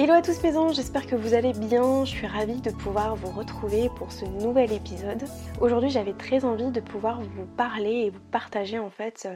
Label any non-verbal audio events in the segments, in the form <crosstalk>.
Hello à tous mes anges, j'espère que vous allez bien. Je suis ravie de pouvoir vous retrouver pour ce nouvel épisode. Aujourd'hui, j'avais très envie de pouvoir vous parler et vous partager en fait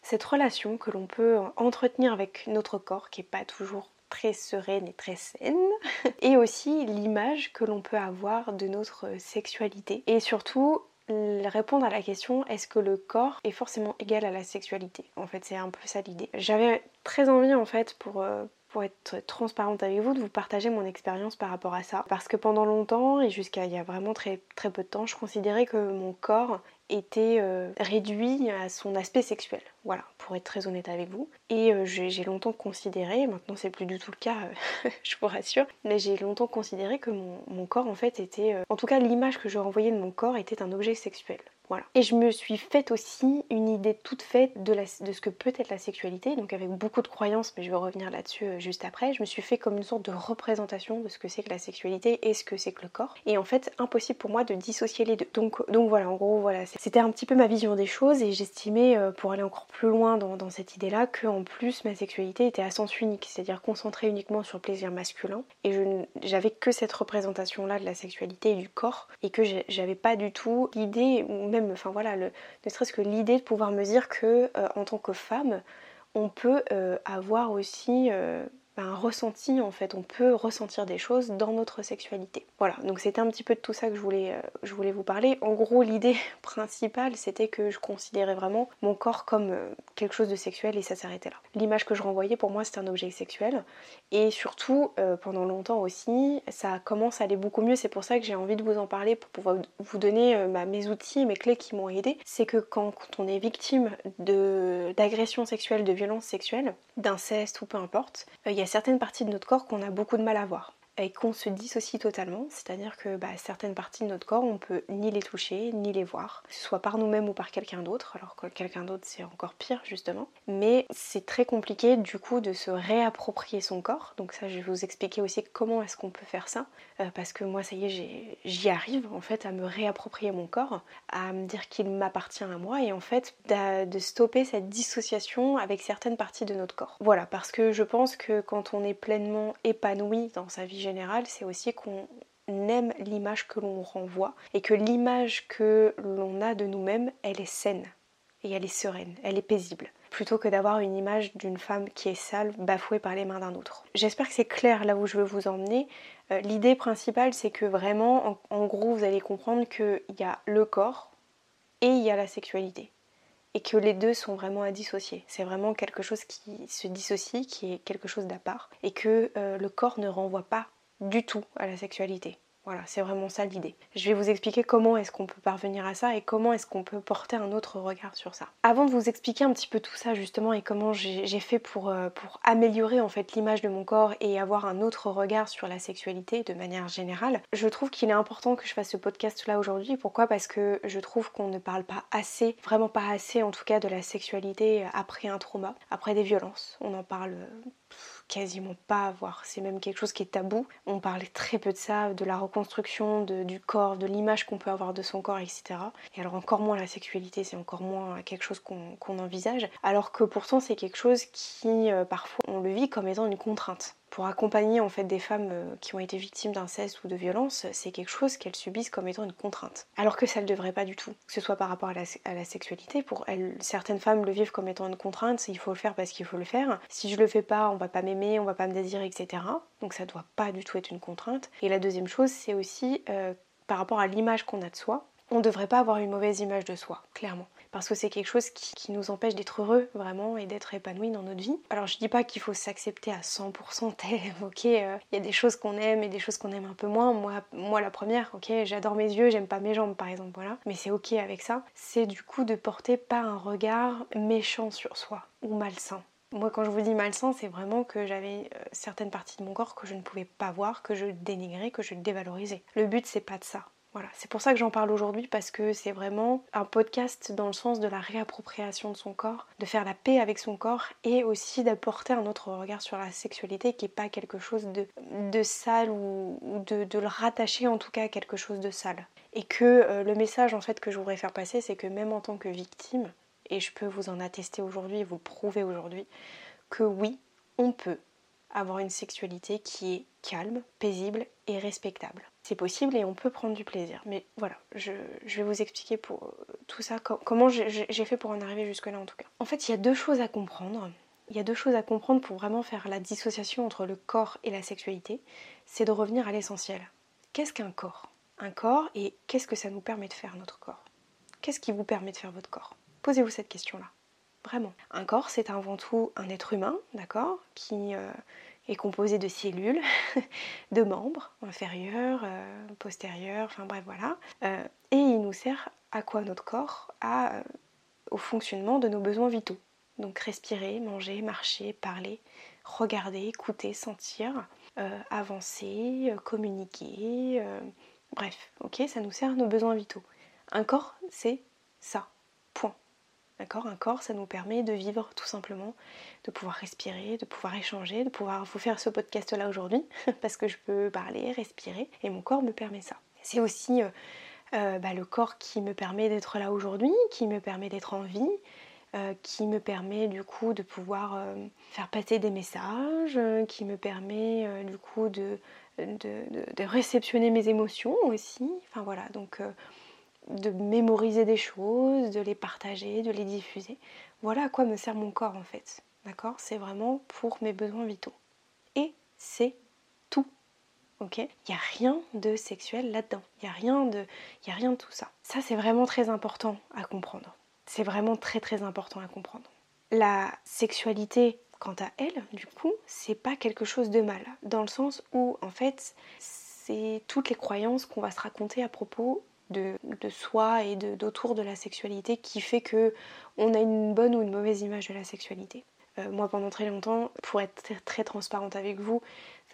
cette relation que l'on peut entretenir avec notre corps qui n'est pas toujours très sereine et très saine, <laughs> et aussi l'image que l'on peut avoir de notre sexualité. Et surtout, répondre à la question est-ce que le corps est forcément égal à la sexualité? En fait, c'est un peu ça l'idée. J'avais très envie en fait pour euh, pour être transparente avec vous, de vous partager mon expérience par rapport à ça. Parce que pendant longtemps, et jusqu'à il y a vraiment très, très peu de temps, je considérais que mon corps était euh, réduit à son aspect sexuel. Voilà, pour être très honnête avec vous. Et euh, j'ai longtemps considéré, maintenant c'est plus du tout le cas, euh, <laughs> je vous rassure, mais j'ai longtemps considéré que mon, mon, corps en fait était, en tout cas l'image que je renvoyais de mon corps était un objet sexuel. Et je me suis faite aussi une idée toute faite de, ce que peut être la sexualité, donc avec beaucoup de croyances, mais je vais revenir là-dessus euh, juste après. Je me suis fait comme une sorte de représentation de ce que c'est que la sexualité et ce que c'est que le corps. Et en fait, impossible pour moi de dissocier les deux. Donc, voilà, en gros, voilà, c'était un petit peu ma vision des choses et j'estimais, euh, pour aller encore plus loin dans, cette idée-là, que en plus ma sexualité était à sens unique, c'est-à-dire concentrée uniquement sur le plaisir masculin. Et j'avais que cette représentation-là de la sexualité et du corps et que j'avais pas du tout l'idée, même enfin voilà, ne serait-ce que l'idée de pouvoir me dire que euh, en tant que femme, on peut euh, avoir aussi euh, un ressenti en fait, on peut ressentir des choses dans notre sexualité. Voilà, donc c'était un petit peu de tout ça que je voulais, euh, je voulais vous parler. En gros, l'idée <laughs> principale c'était que je considérais vraiment mon corps comme euh, quelque chose de sexuel et ça s'arrêtait là. L'image que je renvoyais pour moi c'était un objet sexuel et surtout euh, pendant longtemps aussi ça commence à aller beaucoup mieux. C'est pour ça que j'ai envie de vous en parler pour pouvoir vous donner mes outils, mes clés qui m'ont aidé. C'est que quand, on est victime d'agression sexuelle, de violence sexuelle, d'inceste ou peu importe, il y a certaines parties de notre corps qu'on a beaucoup de mal à voir et qu'on se dissocie totalement, c'est-à-dire que bah, certaines parties de notre corps, on peut ni les toucher, ni les voir, soit par nous-mêmes ou par quelqu'un d'autre, alors que quelqu'un d'autre c'est encore pire justement. Mais c'est très compliqué du coup de se réapproprier son corps, donc ça je vais vous expliquer aussi comment est-ce qu'on peut faire ça, euh, parce que moi ça y est, j'y arrive en fait à me réapproprier mon corps, à me dire qu'il m'appartient à moi et en fait de stopper cette dissociation avec certaines parties de notre corps. Voilà, parce que je pense que quand on est pleinement épanoui dans sa vie général, c'est aussi qu'on aime l'image que l'on renvoie et que l'image que l'on a de nous-mêmes, elle est saine et elle est sereine, elle est paisible plutôt que d'avoir une image d'une femme qui est sale, bafouée par les mains d'un autre. J'espère que c'est clair là où je veux vous emmener. Euh, l'idée principale, c'est que vraiment, en, gros, vous allez comprendre qu'il y a le corps et il y a la sexualité. Et que les deux sont vraiment à dissocier. C'est vraiment quelque chose qui se dissocie, qui est quelque chose d'à part. Et que euh, le corps ne renvoie pas du tout à la sexualité. Voilà, c'est vraiment ça l'idée. Je vais vous expliquer comment est-ce qu'on peut parvenir à ça et comment est-ce qu'on peut porter un autre regard sur ça. Avant de vous expliquer un petit peu tout ça justement et comment j'ai fait pour, euh, pour améliorer en fait l'image de mon corps et avoir un autre regard sur la sexualité de manière générale, je trouve qu'il est important que je fasse ce podcast là aujourd'hui. Pourquoi? Parce que je trouve qu'on ne parle pas assez, vraiment pas assez en tout cas de la sexualité après un trauma, après des violences. On en parle quasiment pas voir. C'est même quelque chose qui est tabou. On parlait très peu de ça, de la reconstruction du corps, de l'image qu'on peut avoir de son corps, etc. Et alors encore moins la sexualité, c'est encore moins quelque chose qu'on envisage. Alors que pourtant c'est quelque chose qui euh, parfois on le vit comme étant une contrainte pour accompagner en fait des femmes euh, qui ont été victimes d'inceste ou de violence, c'est quelque chose qu'elles subissent comme étant une contrainte. Alors que ça ne devrait pas du tout, que ce soit par rapport à la, sexualité. Pour elles, certaines femmes le vivent comme étant une contrainte, il faut le faire parce qu'il faut le faire. Si je le fais pas, on va pas m'aimer, on va pas me désirer, etc. Donc ça doit pas du tout être une contrainte. Et la deuxième chose, c'est aussi euh, par rapport à l'image qu'on a de soi. On ne devrait pas avoir une mauvaise image de soi, clairement parce que c'est quelque chose qui, nous empêche d'être heureux vraiment et d'être épanoui dans notre vie. Alors je dis pas qu'il faut s'accepter à 100% <laughs> tel, ok, euh, il y a des choses qu'on aime et des choses qu'on aime un peu moins. Moi, moi la première, ok, j'adore mes yeux, j'aime pas mes jambes par exemple, voilà, mais c'est ok avec ça. C'est du coup de porter pas un regard méchant sur soi ou malsain Moi, quand je vous dis malsain, c'est vraiment que j'avais euh, certaines parties de mon corps que je ne pouvais pas voir, que je dénigrais, que je dévalorisais. Le but, c'est pas de ça. Voilà, c'est pour ça que j'en parle aujourd'hui parce que c'est vraiment un podcast dans le sens de la réappropriation de son corps, de faire la paix avec son corps et aussi d'apporter un autre regard sur la sexualité qui n'est pas quelque chose de, sale ou, de, le rattacher en tout cas à quelque chose de sale. Et que euh, le message en fait que je voudrais faire passer, c'est que même en tant que victime, et je peux vous en attester aujourd'hui vous prouver aujourd'hui, que oui, on peut avoir une sexualité qui est calme, paisible et respectable. C'est possible et on peut prendre du plaisir. Mais voilà, je, vais vous expliquer pour euh, tout ça, comment j'ai fait pour en arriver jusque-là en tout cas. En fait, il y a deux choses à comprendre. Il y a deux choses à comprendre pour vraiment faire la dissociation entre le corps et la sexualité. C'est de revenir à l'essentiel. Qu'est-ce qu'un corps? Un corps et qu'est-ce que ça nous permet de faire notre corps? Qu'est-ce qui vous permet de faire votre corps? Posez-vous cette question-là. Vraiment. Un corps, c'est avant tout un être humain, d'accord? Qui euh, est composé de cellules, <laughs> de membres inférieurs, euh, postérieurs, enfin bref, voilà. Euh, et il nous sert à quoi notre corps à, Au fonctionnement de nos besoins vitaux. Donc respirer, manger, marcher, parler, regarder, écouter, sentir, avancer, communiquer, bref, ok, ça nous sert à nos besoins vitaux. Un corps, c'est ça. D'accord? Un corps, ça nous permet de vivre tout simplement, de pouvoir respirer, de pouvoir échanger, de pouvoir vous faire ce podcast-là aujourd'hui, <laughs> parce que je peux parler, respirer, et mon corps me permet ça. C'est aussi euh, euh, bah, le corps qui me permet d'être là aujourd'hui, qui me permet d'être en vie, euh, qui me permet du coup de pouvoir faire passer des messages, qui me permet du coup de, de, réceptionner mes émotions aussi. Enfin voilà, donc de mémoriser des choses, de les partager, de les diffuser. Voilà à quoi me sert mon corps en fait. D'accord? C'est vraiment pour mes besoins vitaux. Et c'est tout. Ok? Il n'y a rien de sexuel là-dedans. Il n'y a, rien de, y a rien de tout ça. Ça, c'est vraiment très important à comprendre. C'est vraiment très très important à comprendre. La sexualité, quant à elle, du coup, c'est pas quelque chose de mal. Dans le sens où, en fait, c'est toutes les croyances qu'on va se raconter à propos de, soi et d'autour de, la sexualité qui fait que on a une bonne ou une mauvaise image de la sexualité. Euh, moi, pendant très longtemps, pour être très, transparente avec vous,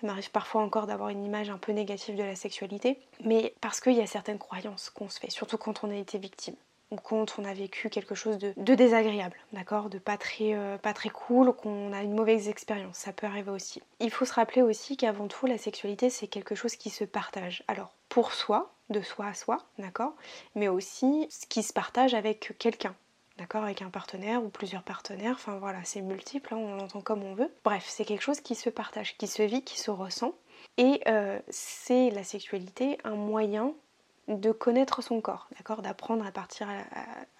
ça m'arrive parfois encore d'avoir une image un peu négative de la sexualité, mais parce qu'il y a certaines croyances qu'on se fait, surtout quand on a été victime ou quand on a vécu quelque chose de, désagréable, d'accord, de pas très, euh, pas très cool, qu'on a une mauvaise expérience, ça peut arriver aussi. Il faut se rappeler aussi qu'avant tout, la sexualité, c'est quelque chose qui se partage. Alors, pour soi, de soi à soi, d'accord, mais aussi ce qui se partage avec quelqu'un, d'accord, avec un partenaire ou plusieurs partenaires, enfin voilà, c'est multiple, hein, on l'entend comme on veut. Bref, c'est quelque chose qui se partage, qui se vit, qui se ressent, et euh, c'est la sexualité un moyen de connaître son corps, d'accord, d'apprendre à partir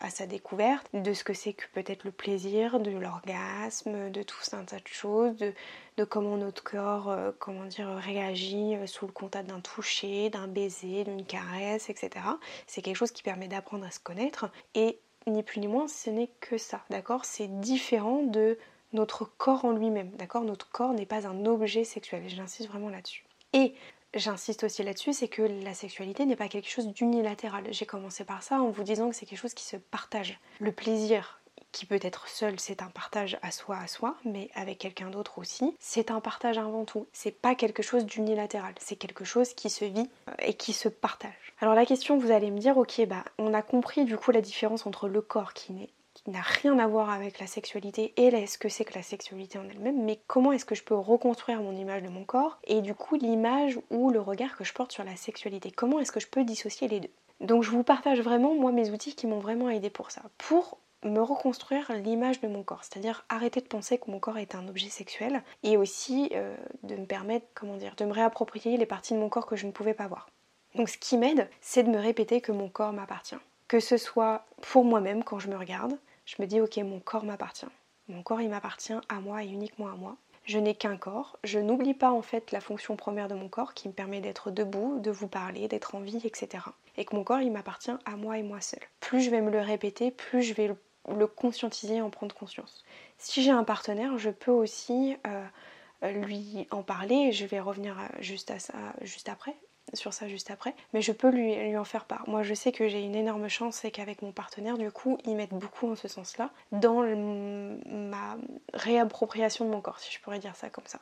à, sa découverte, de ce que c'est que peut-être le plaisir, de l'orgasme, de tout un tas de choses, de, comment notre corps, euh, comment dire, réagit euh, sous le contact d'un toucher, d'un baiser, d'une caresse, etc. C'est quelque chose qui permet d'apprendre à se connaître et ni plus ni moins, ce n'est que ça, d'accord C'est différent de notre corps en lui-même, d'accord Notre corps n'est pas un objet sexuel, j'insiste vraiment là-dessus. Et J'insiste aussi là-dessus, c'est que la sexualité n'est pas quelque chose d'unilatéral. J'ai commencé par ça en vous disant que c'est quelque chose qui se partage. Le plaisir qui peut être seul, c'est un partage à soi à soi, mais avec quelqu'un d'autre aussi, c'est un partage avant tout. C'est pas quelque chose d'unilatéral, c'est quelque chose qui se vit euh, et qui se partage. Alors la question, vous allez me dire, ok, bah on a compris du coup la différence entre le corps qui n'est n'a rien à voir avec la sexualité et ce que c'est que la sexualité en elle-même, mais comment est-ce que je peux reconstruire mon image de mon corps et du coup l'image ou le regard que je porte sur la sexualité? Comment est-ce que je peux dissocier les deux? Donc je vous partage vraiment moi mes outils qui m'ont vraiment aidé pour ça, pour me reconstruire l'image de mon corps, c'est-à-dire arrêter de penser que mon corps est un objet sexuel et aussi euh, de me permettre, comment dire, de me réapproprier les parties de mon corps que je ne pouvais pas voir. Donc ce qui m'aide, c'est de me répéter que mon corps m'appartient. Que ce soit pour moi-même quand je me regarde, je me dis ok mon corps m'appartient. Mon corps il m'appartient à moi et uniquement à moi. Je n'ai qu'un corps, je n'oublie pas en fait la fonction première de mon corps qui me permet d'être debout, de vous parler, d'être en vie, etc. Et que mon corps il m'appartient à moi et moi seul. Plus je vais me le répéter, plus je vais le, conscientiser et en prendre conscience. Si j'ai un partenaire, je peux aussi euh, lui en parler, je vais revenir juste à ça juste après. Sur ça juste après, mais je peux lui, en faire part. Moi je sais que j'ai une énorme chance, c'est qu'avec mon partenaire, du coup, ils m'aident beaucoup en ce sens-là, dans ma réappropriation de mon corps, si je pourrais dire ça comme ça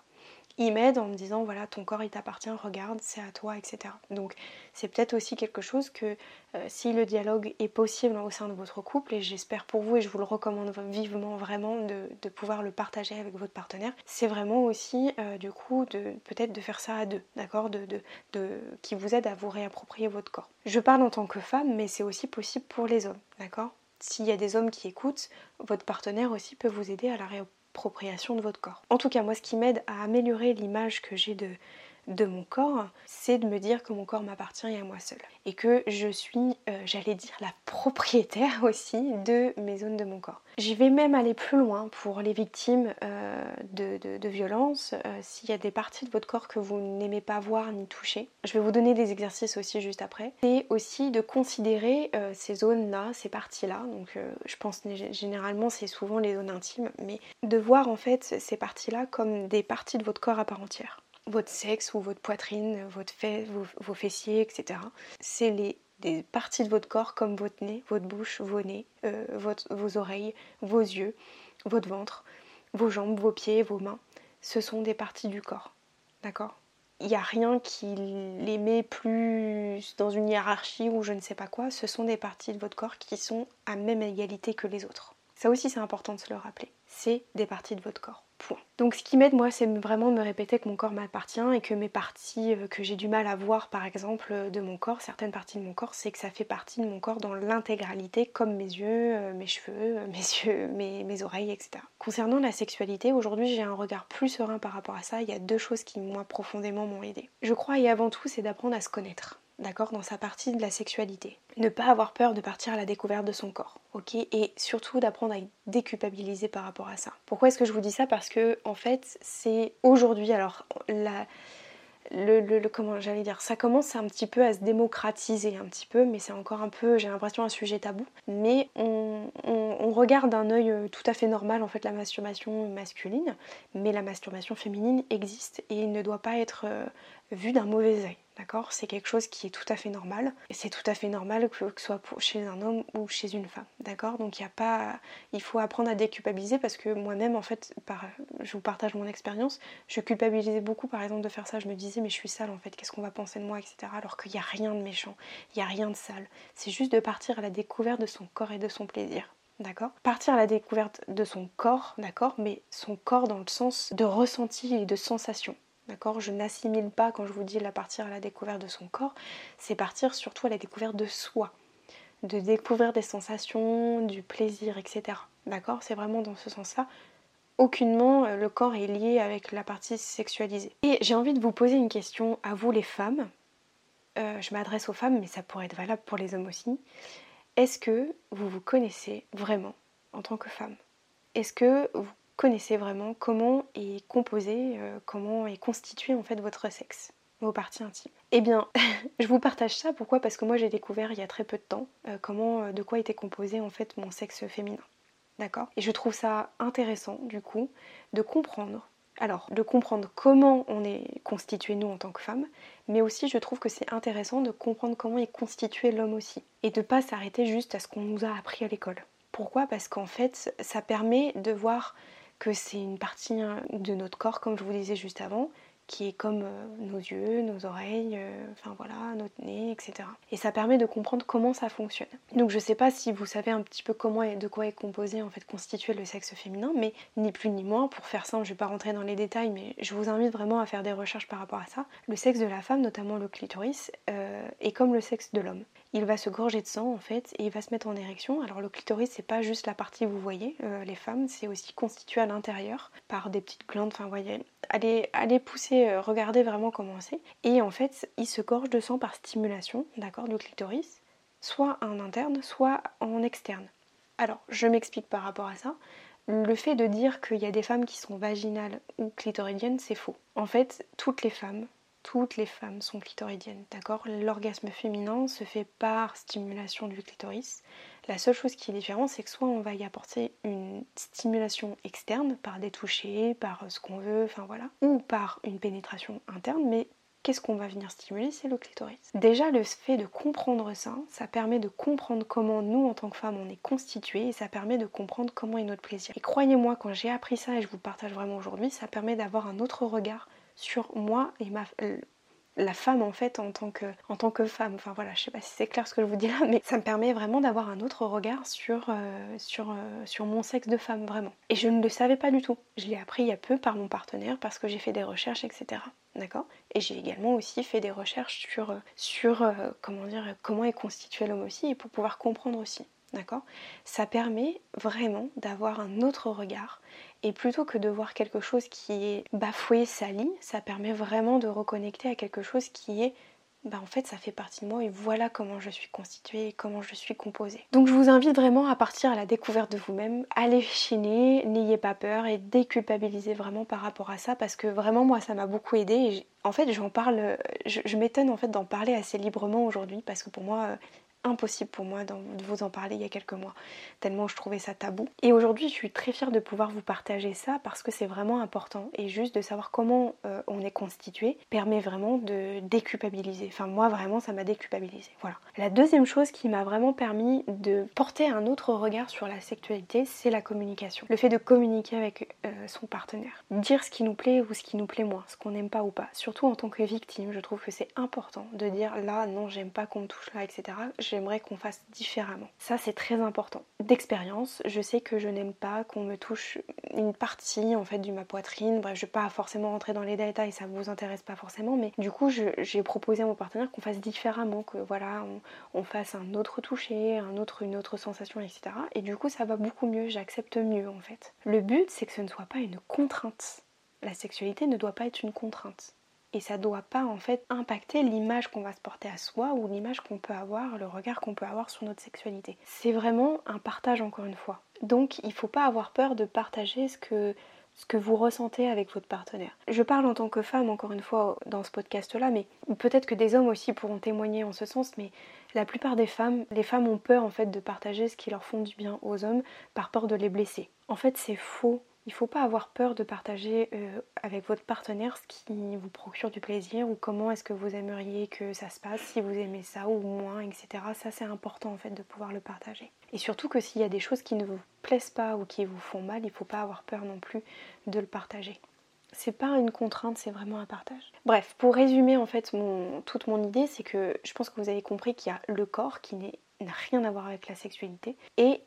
il m'aide en me disant voilà ton corps il t'appartient, regarde, c'est à toi, etc. Donc c'est peut-être aussi quelque chose que euh, si le dialogue est possible au sein de votre couple, et j'espère pour vous et je vous le recommande vivement vraiment de, pouvoir le partager avec votre partenaire, c'est vraiment aussi euh, du coup de peut-être de faire ça à deux, d'accord de, qui vous aide à vous réapproprier votre corps. Je parle en tant que femme, mais c'est aussi possible pour les hommes, d'accord? S'il y a des hommes qui écoutent, votre partenaire aussi peut vous aider à la de votre corps. En tout cas, moi, ce qui m'aide à améliorer l'image que j'ai de, de mon corps, c'est de me dire que mon corps m'appartient et à moi seule. Et que je suis, euh, j'allais dire, la propriétaire <laughs> aussi de mes zones de mon corps. J'y vais même aller plus loin pour les victimes euh, de, de, violences. Euh, s'il y a des parties de votre corps que vous n'aimez pas voir ni toucher, je vais vous donner des exercices aussi juste après. C'est aussi de considérer ces zones-là, ces parties-là. Donc je pense généralement c'est souvent les zones intimes, mais de voir en fait ces parties-là comme des parties de votre corps à part entière votre sexe ou votre poitrine, votre vos, fessiers, etc. C'est les des parties de votre corps comme votre nez, votre bouche, vos nez, euh, vos oreilles, vos yeux, votre ventre, vos jambes, vos pieds, vos mains. Ce sont des parties du corps. D'accord? Il n'y a rien qui les met plus dans une hiérarchie ou je ne sais pas quoi. Ce sont des parties de votre corps qui sont à même égalité que les autres. Ça aussi c'est important de se le rappeler. C'est des parties de votre corps. Donc ce qui m'aide moi c'est vraiment me répéter que mon corps m'appartient et que mes parties euh, que j'ai du mal à voir par exemple euh, de mon corps, certaines parties de mon corps, c'est que ça fait partie de mon corps dans l'intégralité comme mes yeux, euh, mes cheveux, <laughs> mes yeux, mes, mes oreilles, etc. Concernant la sexualité, aujourd'hui j'ai un regard plus serein par rapport à ça. Il y a deux choses qui moi profondément m'ont aidé. Je crois et avant tout c'est d'apprendre à se connaître d'accord, dans sa partie de la sexualité. Ne pas avoir peur de partir à la découverte de son corps, ok Et surtout d'apprendre à déculpabiliser par rapport à ça. Pourquoi est-ce que je vous dis ça? Parce que, en fait, c'est aujourd'hui, alors, le, comment j'allais dire, ça commence un petit peu à se démocratiser un petit peu, mais c'est encore un peu, j'ai l'impression, un sujet tabou. Mais on, regarde d'un œil euh, tout à fait normal en fait la masturbation masculine, mais la masturbation féminine existe et ne doit pas être euh, vue d'un mauvais œil. D'accord? C'est quelque chose qui est tout à fait normal. Et c'est tout à fait normal que, ce soit chez un homme ou chez une femme. D'accord? Donc il a pas. Il faut apprendre à déculpabiliser parce que moi-même, en fait, je vous partage mon expérience, je culpabilisais beaucoup par exemple de faire ça. Je me disais, mais je suis sale en fait, qu'est-ce qu'on va penser de moi, etc. Alors qu'il n'y a rien de méchant, il n'y a rien de sale. C'est juste de partir à la découverte de son corps et de son plaisir. D'accord? Partir à la découverte de son corps, d'accord? Mais son corps dans le sens de ressenti et de sensation. D'accord Je n'assimile pas quand je vous dis la partir à la découverte de son corps, c'est partir surtout à la découverte de soi, de découvrir des sensations, du plaisir, etc. D'accord C'est vraiment dans ce sens-là. Aucunement euh, le corps est lié avec la partie sexualisée. Et j'ai envie de vous poser une question à vous les femmes. Euh, je m'adresse aux femmes, mais ça pourrait être valable pour les hommes aussi. Est-ce que vous vous connaissez vraiment en tant que femme? Est-ce que vous connaissez vraiment comment est composé, euh, comment est constitué en fait votre sexe, vos parties intimes. Eh bien, <laughs> je vous partage ça, pourquoi? Parce que moi j'ai découvert il y a très peu de temps euh, comment, euh, de quoi était composé en fait mon sexe féminin. D'accord? Et je trouve ça intéressant du coup de comprendre alors, de comprendre comment on est constitué nous en tant que femme, mais aussi je trouve que c'est intéressant de comprendre comment est constitué l'homme aussi. Et de pas s'arrêter juste à ce qu'on nous a appris à l'école. Pourquoi? Parce qu'en fait, ça permet de voir que c'est une partie hein, de notre corps, comme je vous disais juste avant, qui est comme euh, nos yeux, nos oreilles, euh, enfin voilà, notre nez, etc. Et ça permet de comprendre comment ça fonctionne. Donc je sais pas si vous savez un petit peu comment et de quoi est composé, en fait, constitué le sexe féminin, mais ni plus ni moins, pour faire simple, je vais pas rentrer dans les détails, mais je vous invite vraiment à faire des recherches par rapport à ça. Le sexe de la femme, notamment le clitoris, euh, est comme le sexe de l'homme il va se gorger de sang en fait et il va se mettre en érection. Alors le clitoris c'est pas juste la partie vous voyez, euh, les femmes, c'est aussi constitué à l'intérieur par des petites glandes, enfin voyez, allez, allez pousser, euh, regardez vraiment comment c'est. Et en fait il se gorge de sang par stimulation, d'accord, du clitoris, soit en interne, soit en externe. Alors je m'explique par rapport à ça. Le fait de dire qu'il y a des femmes qui sont vaginales ou clitoridiennes, c'est faux. En fait, toutes les femmes toutes les femmes sont clitoridiennes, d'accord? L'orgasme féminin se fait par stimulation du clitoris. La seule chose qui est différente, c'est que soit on va y apporter une stimulation externe par des touchés, par ce qu'on veut, enfin voilà, ou par une pénétration interne, mais qu'est-ce qu'on va venir stimuler? C'est le clitoris. Déjà, le fait de comprendre ça, ça permet de comprendre comment nous, en tant que femmes, on est constitués et ça permet de comprendre comment est notre plaisir. Et croyez-moi, quand j'ai appris ça et je vous partage vraiment aujourd'hui, ça permet d'avoir un autre regard sur moi et ma, la femme en fait en tant que, femme. Enfin voilà, je sais pas si c'est clair ce que je vous dis là, mais ça me permet vraiment d'avoir un autre regard sur, euh, euh, sur mon sexe de femme vraiment. Et je ne le savais pas du tout. Je l'ai appris il y a peu par mon partenaire parce que j'ai fait des recherches, etc. D'accord? Et j'ai également aussi fait des recherches sur, sur euh, comment dire, comment est constitué l'homme aussi et pour pouvoir comprendre aussi. D'accord? Ça permet vraiment d'avoir un autre regard et plutôt que de voir quelque chose qui est bafoué, sali, ça permet vraiment de reconnecter à quelque chose qui est bah en fait ça fait partie de moi et voilà comment je suis constituée et comment je suis composée. Donc je vous invite vraiment à partir à la découverte de vous-même, allez chiner, n'ayez pas peur et déculpabilisez vraiment par rapport à ça parce que vraiment moi ça m'a beaucoup aidé et en fait j'en parle, je, m'étonne en fait d'en parler assez librement aujourd'hui parce que pour moi impossible pour moi de vous en parler il y a quelques mois, tellement je trouvais ça tabou. Et aujourd'hui, je suis très fière de pouvoir vous partager ça parce que c'est vraiment important et juste de savoir comment euh, on est constitué permet vraiment de déculpabiliser. Enfin, moi, vraiment, ça m'a déculpabilisé. Voilà. La deuxième chose qui m'a vraiment permis de porter un autre regard sur la sexualité, c'est la communication. Le fait de communiquer avec euh, son partenaire. Dire ce qui nous plaît ou ce qui nous plaît moins, ce qu'on n'aime pas ou pas. Surtout en tant que victime, je trouve que c'est important de dire là, non, j'aime pas qu'on me touche là, etc j'aimerais qu'on fasse différemment. Ça c'est très important. D'expérience, je sais que je n'aime pas qu'on me touche une partie en fait de ma poitrine. Bref, je vais pas forcément rentrer dans les détails, ça vous intéresse pas forcément, mais du coup j'ai proposé à mon partenaire qu'on fasse différemment, que voilà, on, fasse un autre toucher, un autre, une autre sensation, etc. Et du coup ça va beaucoup mieux, j'accepte mieux en fait. Le but c'est que ce ne soit pas une contrainte. La sexualité ne doit pas être une contrainte et ça doit pas en fait impacter l'image qu'on va se porter à soi ou l'image qu'on peut avoir, le regard qu'on peut avoir sur notre sexualité. C'est vraiment un partage encore une fois. Donc il faut pas avoir peur de partager ce que vous ressentez avec votre partenaire. Je parle en tant que femme encore une fois dans ce podcast là, mais peut-être que des hommes aussi pourront témoigner en ce sens, mais la plupart des femmes, les femmes ont peur en fait de partager ce qui leur font du bien aux hommes par peur de les blesser. En fait c'est faux il ne faut pas avoir peur de partager euh, avec votre partenaire ce qui vous procure du plaisir ou comment est-ce que vous aimeriez que ça se passe, si vous aimez ça ou moins, etc. Ça c'est important en fait de pouvoir le partager. Et surtout que s'il y a des choses qui ne vous plaisent pas ou qui vous font mal, il ne faut pas avoir peur non plus de le partager. C'est pas une contrainte, c'est vraiment un partage. Bref, pour résumer en fait toute mon idée, c'est que je pense que vous avez compris qu'il y a le corps qui n'a rien à voir avec la sexualité et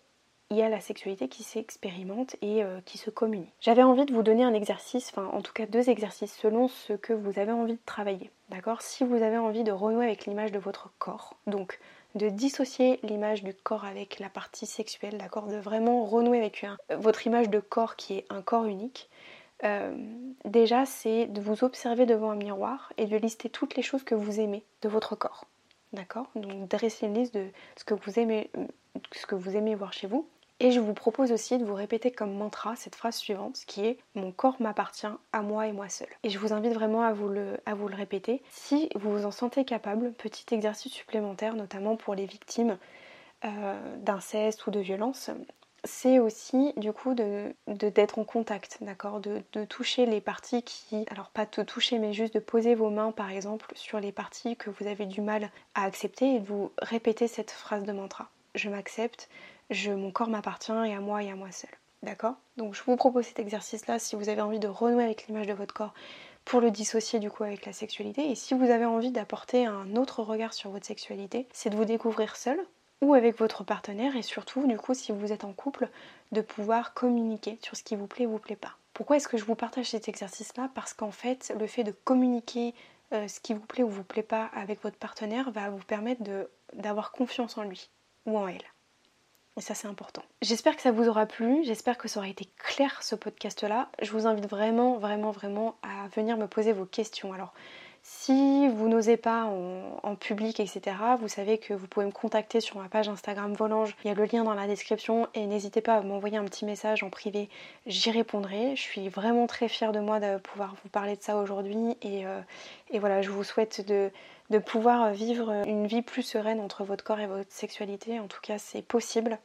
il y a la sexualité qui s'expérimente et euh, qui se communique. J'avais envie de vous donner un exercice, enfin en tout cas deux exercices selon ce que vous avez envie de travailler. D'accord? Si vous avez envie de renouer avec l'image de votre corps, donc de dissocier l'image du corps avec la partie sexuelle, d'accord? De vraiment renouer avec votre image de corps qui est un corps unique. Euh, déjà, c'est de vous observer devant un miroir et de lister toutes les choses que vous aimez de votre corps. D'accord? Donc dresser une liste de ce que vous aimez, ce que vous aimez voir chez vous et je vous propose aussi de vous répéter comme mantra cette phrase suivante qui est Mon corps m'appartient à moi et moi seul. Et je vous invite vraiment à vous le, répéter. Si vous vous en sentez capable, petit exercice supplémentaire, notamment pour les victimes euh, d'inceste ou de violence, c'est aussi du coup de d'être en contact, d'accord? De, de, toucher les parties qui, alors pas de toucher mais juste de poser vos mains par exemple sur les parties que vous avez du mal à accepter et de vous répéter cette phrase de mantra. Je m'accepte, mon corps m'appartient et à moi et à moi seul. D'accord? Donc je vous propose cet exercice-là si vous avez envie de renouer avec l'image de votre corps pour le dissocier du coup avec la sexualité. Et si vous avez envie d'apporter un autre regard sur votre sexualité, c'est de vous découvrir seul ou avec votre partenaire et surtout du coup si vous êtes en couple de pouvoir communiquer sur ce qui vous plaît ou vous plaît pas. Pourquoi est-ce que je vous partage cet exercice-là? Parce qu'en fait le fait de communiquer euh, ce qui vous plaît ou vous plaît pas avec votre partenaire va vous permettre d'avoir confiance en lui ou en elle. Et ça, c'est important. J'espère que ça vous aura plu. J'espère que ça aura été clair ce podcast-là. Je vous invite vraiment, vraiment, vraiment à venir me poser vos questions. Alors, si vous n'osez pas en, public, etc., vous savez que vous pouvez me contacter sur ma page Instagram Volange. Il y a le lien dans la description et n'hésitez pas à m'envoyer un petit message en privé. J'y répondrai. Je suis vraiment très fière de moi de pouvoir vous parler de ça aujourd'hui. Et, euh, et voilà, je vous souhaite de, de pouvoir vivre une vie plus sereine entre votre corps et votre sexualité. En tout cas, c'est possible.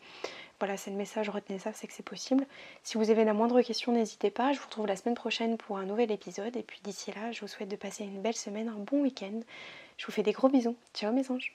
voilà, c'est le message, retenez ça, c'est que c'est possible. Si vous avez la moindre question, n'hésitez pas. Je vous retrouve la semaine prochaine pour un nouvel épisode. Et puis d'ici là, je vous souhaite de passer une belle semaine, un bon week-end. Je vous fais des gros bisous. Ciao mes anges